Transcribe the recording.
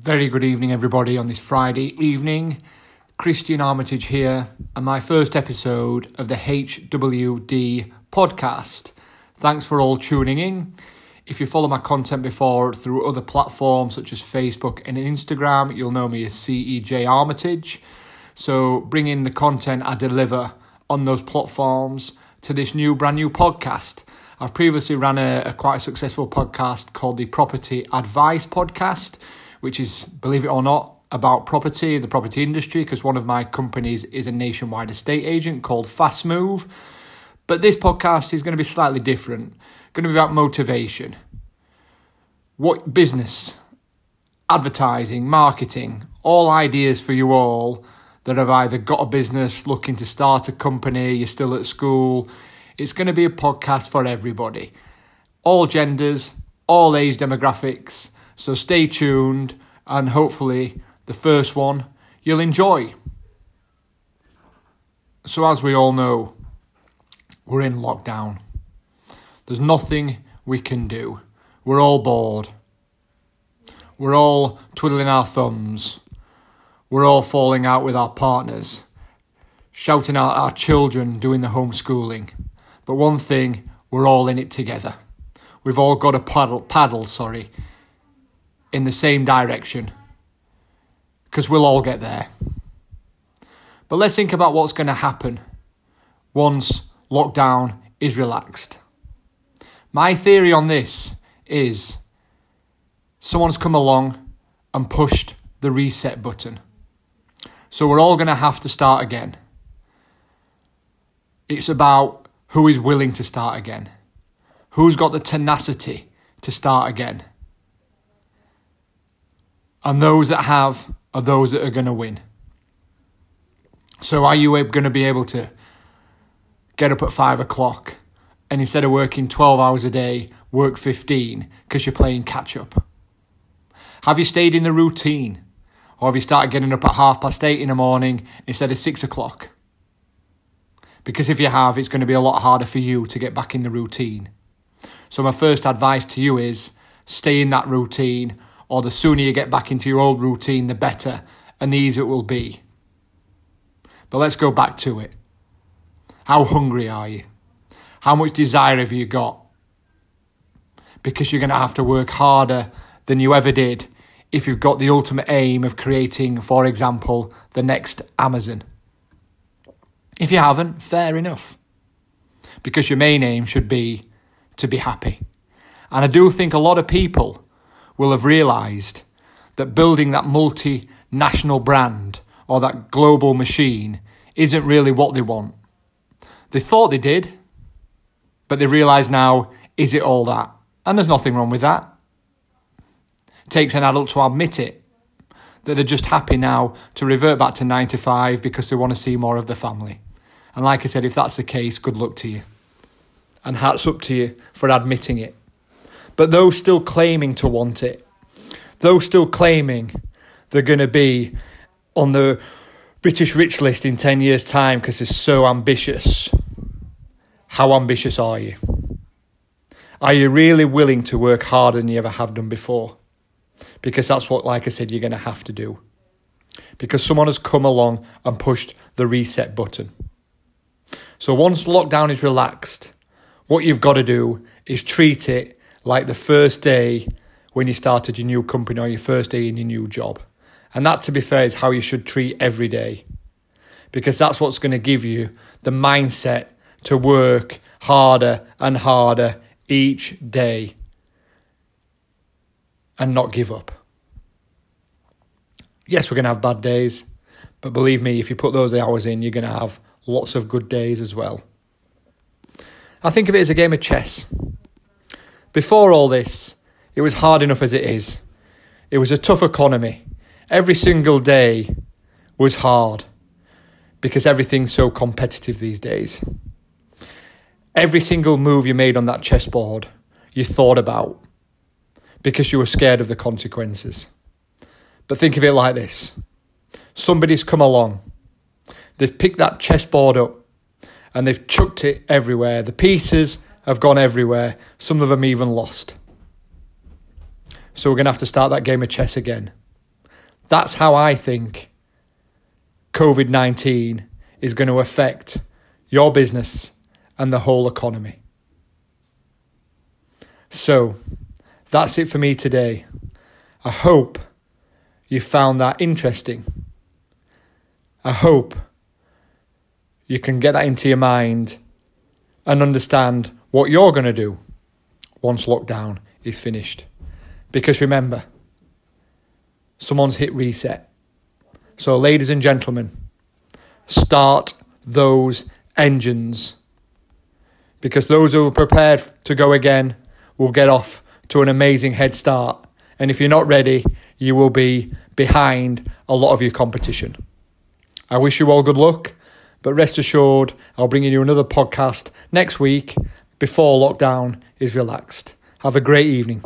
Very good evening, everybody, on this Friday evening. Christian Armitage here, and my first episode of the HWD podcast. Thanks for all tuning in. If you follow my content before through other platforms such as Facebook and Instagram, you'll know me as CEJ Armitage. So, bring in the content I deliver on those platforms to this new, brand new podcast. I've previously ran a, a quite successful podcast called the Property Advice Podcast, which is, believe it or not, about property, the property industry, because one of my companies is a nationwide estate agent called Fast Move. But this podcast is going to be slightly different, going to be about motivation. What business, advertising, marketing, all ideas for you all that have either got a business, looking to start a company, you're still at school, it's going to be a podcast for everybody. All genders, all age demographics. So stay tuned and hopefully the first one you'll enjoy. So, as we all know, we're in lockdown. There's nothing we can do. We're all bored. We're all twiddling our thumbs. We're all falling out with our partners, shouting at our children doing the homeschooling. But one thing, we're all in it together. We've all got a paddle, paddle, sorry, in the same direction. Because we'll all get there. But let's think about what's going to happen once lockdown is relaxed. My theory on this is someone's come along and pushed the reset button. So we're all going to have to start again. It's about who is willing to start again? Who's got the tenacity to start again? And those that have are those that are going to win. So, are you going to be able to get up at five o'clock and instead of working 12 hours a day, work 15 because you're playing catch up? Have you stayed in the routine? Or have you started getting up at half past eight in the morning instead of six o'clock? Because if you have, it's going to be a lot harder for you to get back in the routine. So, my first advice to you is stay in that routine, or the sooner you get back into your old routine, the better, and the easier it will be. But let's go back to it. How hungry are you? How much desire have you got? Because you're going to have to work harder than you ever did if you've got the ultimate aim of creating, for example, the next Amazon. If you haven't, fair enough. Because your main aim should be to be happy. And I do think a lot of people will have realised that building that multinational brand or that global machine isn't really what they want. They thought they did, but they realise now, is it all that? And there's nothing wrong with that. It takes an adult to admit it, that they're just happy now to revert back to 9 to 5 because they want to see more of the family. And like I said, if that's the case, good luck to you. And hats up to you for admitting it. But those still claiming to want it, those still claiming they're going to be on the British rich list in 10 years' time because they're so ambitious. How ambitious are you? Are you really willing to work harder than you ever have done before? Because that's what, like I said, you're going to have to do. Because someone has come along and pushed the reset button. So once lockdown is relaxed, what you've got to do is treat it like the first day when you started your new company or your first day in your new job. And that, to be fair, is how you should treat every day. Because that's what's going to give you the mindset to work harder and harder each day and not give up. Yes, we're going to have bad days, but believe me, if you put those hours in, you're going to have lots of good days as well. I think of it as a game of chess. Before all this, it was hard enough as it is. It was a tough economy. Every single day was hard because everything's so competitive these days. Every single move you made on that chessboard, you thought about because you were scared of the consequences. But think of it like this somebody's come along They've picked that chessboard up and they've chucked it everywhere. The pieces have gone everywhere, some of them even lost. So we're going to have to start that game of chess again. That's how I think COVID 19 is going to affect your business and the whole economy. So, that's it for me today. I hope you found that interesting. I hope you can get that into your mind and understand what you're going to do once lockdown is finished. Because remember, someone's hit reset. So, ladies and gentlemen, start those engines. Because those who are prepared to go again will get off to an amazing head start. And if you're not ready, you will be behind a lot of your competition. I wish you all good luck, but rest assured, I'll bring you another podcast next week before lockdown is relaxed. Have a great evening.